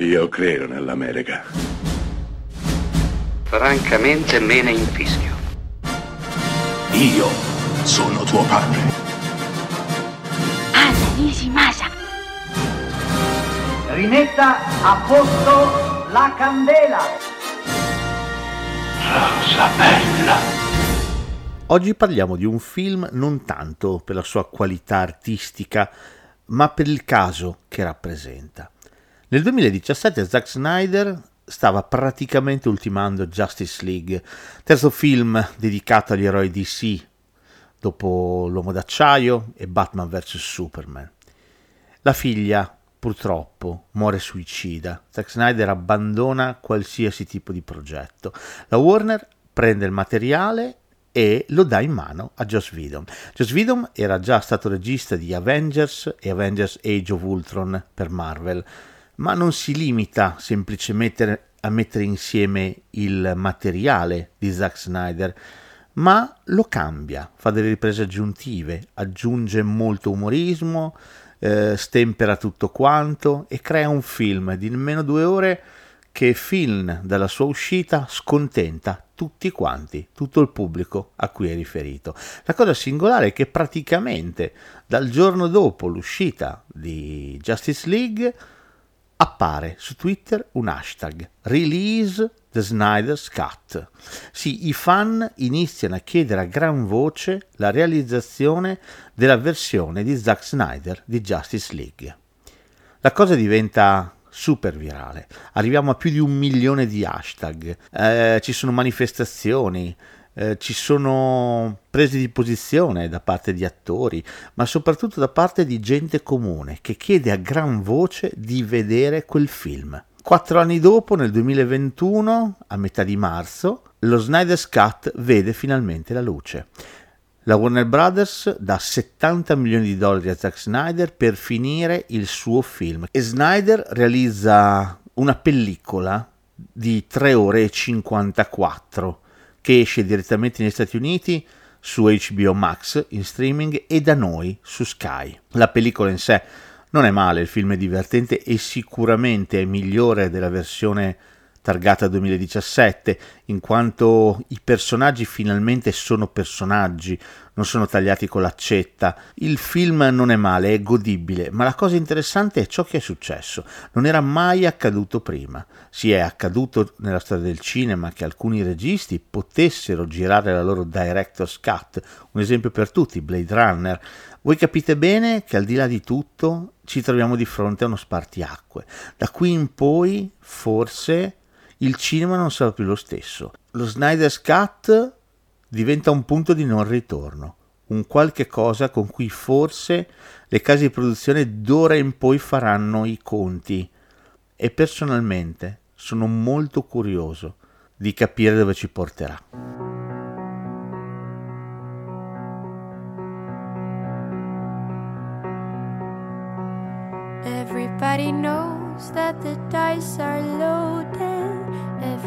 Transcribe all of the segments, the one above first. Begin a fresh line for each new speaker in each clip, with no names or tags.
Io credo nell'America.
Francamente me ne infischio.
Io sono tuo padre.
Anna Nishimasa.
Rimetta a posto la candela.
Rosa bella.
Oggi parliamo di un film non tanto per la sua qualità artistica, ma per il caso che rappresenta. Nel 2017 Zack Snyder stava praticamente ultimando Justice League, terzo film dedicato agli eroi DC, dopo L'Uomo d'Acciaio e Batman vs Superman. La figlia, purtroppo, muore suicida. Zack Snyder abbandona qualsiasi tipo di progetto. La Warner prende il materiale e lo dà in mano a Joss Whedon. Joss Whedon era già stato regista di Avengers e Avengers Age of Ultron per Marvel ma non si limita semplicemente a mettere insieme il materiale di Zack Snyder, ma lo cambia, fa delle riprese aggiuntive, aggiunge molto umorismo, eh, stempera tutto quanto e crea un film di nemmeno due ore che film dalla sua uscita scontenta tutti quanti, tutto il pubblico a cui è riferito. La cosa singolare è che praticamente dal giorno dopo l'uscita di Justice League appare su Twitter un hashtag Release the Snyder's Cut. Sì, i fan iniziano a chiedere a gran voce la realizzazione della versione di Zack Snyder di Justice League. La cosa diventa super virale, arriviamo a più di un milione di hashtag, eh, ci sono manifestazioni, eh, ci sono prese di posizione da parte di attori, ma soprattutto da parte di gente comune che chiede a gran voce di vedere quel film. Quattro anni dopo, nel 2021, a metà di marzo, lo Snyder's Cut vede finalmente la luce. La Warner Brothers dà 70 milioni di dollari a Zack Snyder per finire il suo film e Snyder realizza una pellicola di 3 ore e 54 che esce direttamente negli Stati Uniti su HBO Max in streaming e da noi su Sky. La pellicola in sé non è male, il film è divertente e sicuramente è migliore della versione targata 2017, in quanto i personaggi finalmente sono personaggi, non sono tagliati con l'accetta. Il film non è male, è godibile, ma la cosa interessante è ciò che è successo. Non era mai accaduto prima. Si è accaduto nella storia del cinema che alcuni registi potessero girare la loro director's cut, un esempio per tutti, Blade Runner. Voi capite bene che al di là di tutto ci troviamo di fronte a uno spartiacque. Da qui in poi, forse, il cinema non sarà più lo stesso. Lo Snyder's Cut diventa un punto di non ritorno, un qualche cosa con cui forse le case di produzione d'ora in poi faranno i conti. E personalmente sono molto curioso di capire dove ci porterà.
Everybody knows that the dice are loaded.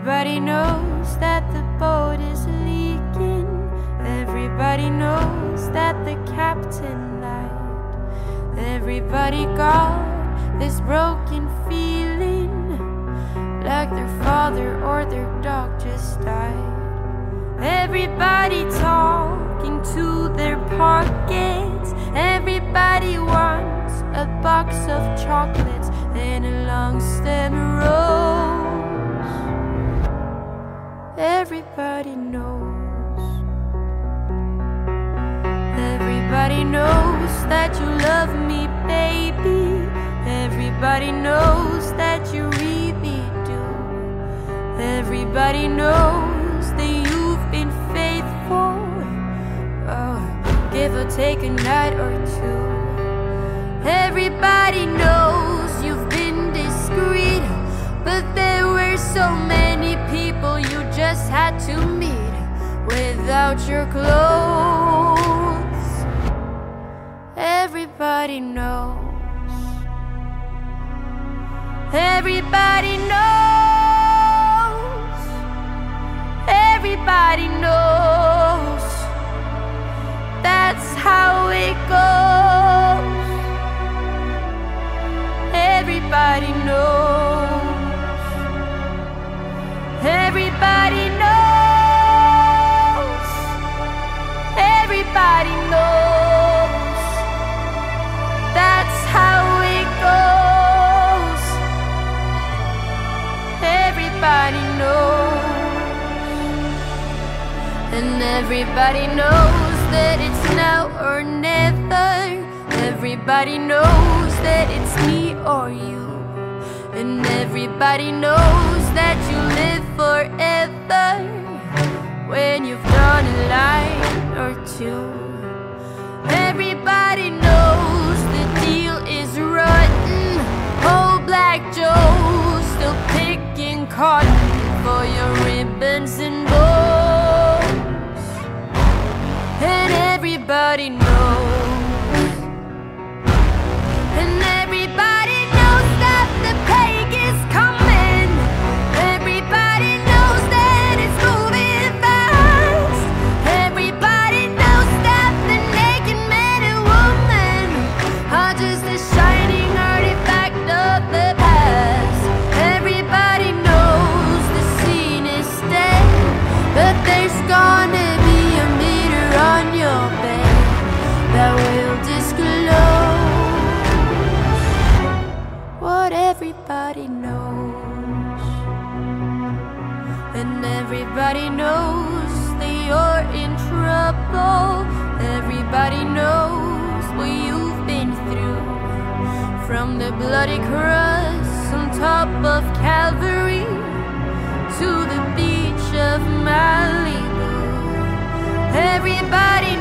Everybody knows that the boat is leaking. Everybody knows that the captain lied. Everybody got this broken feeling like their father or their dog just died. Everybody talking to their pockets. Everybody wants a box of chocolates and a long stem rose. Everybody knows. Everybody knows that you love me, baby. Everybody knows that you really do. Everybody knows that you've been faithful. Oh, give or take a night or two. Everybody knows you've been discreet, but there were so many just had to meet without your clothes. Everybody knows. Everybody knows. Everybody knows. Everybody knows that it's now or never. Everybody knows that it's me or you. And everybody knows that you live forever when you've done a line or two. Everybody knows the deal is rotten. Old Black Joe still picking cotton for your ribbons and blood knows. And everybody knows that you're in trouble. Everybody knows what you've been through. From the bloody cross on top of Calvary to the beach of Malibu. Everybody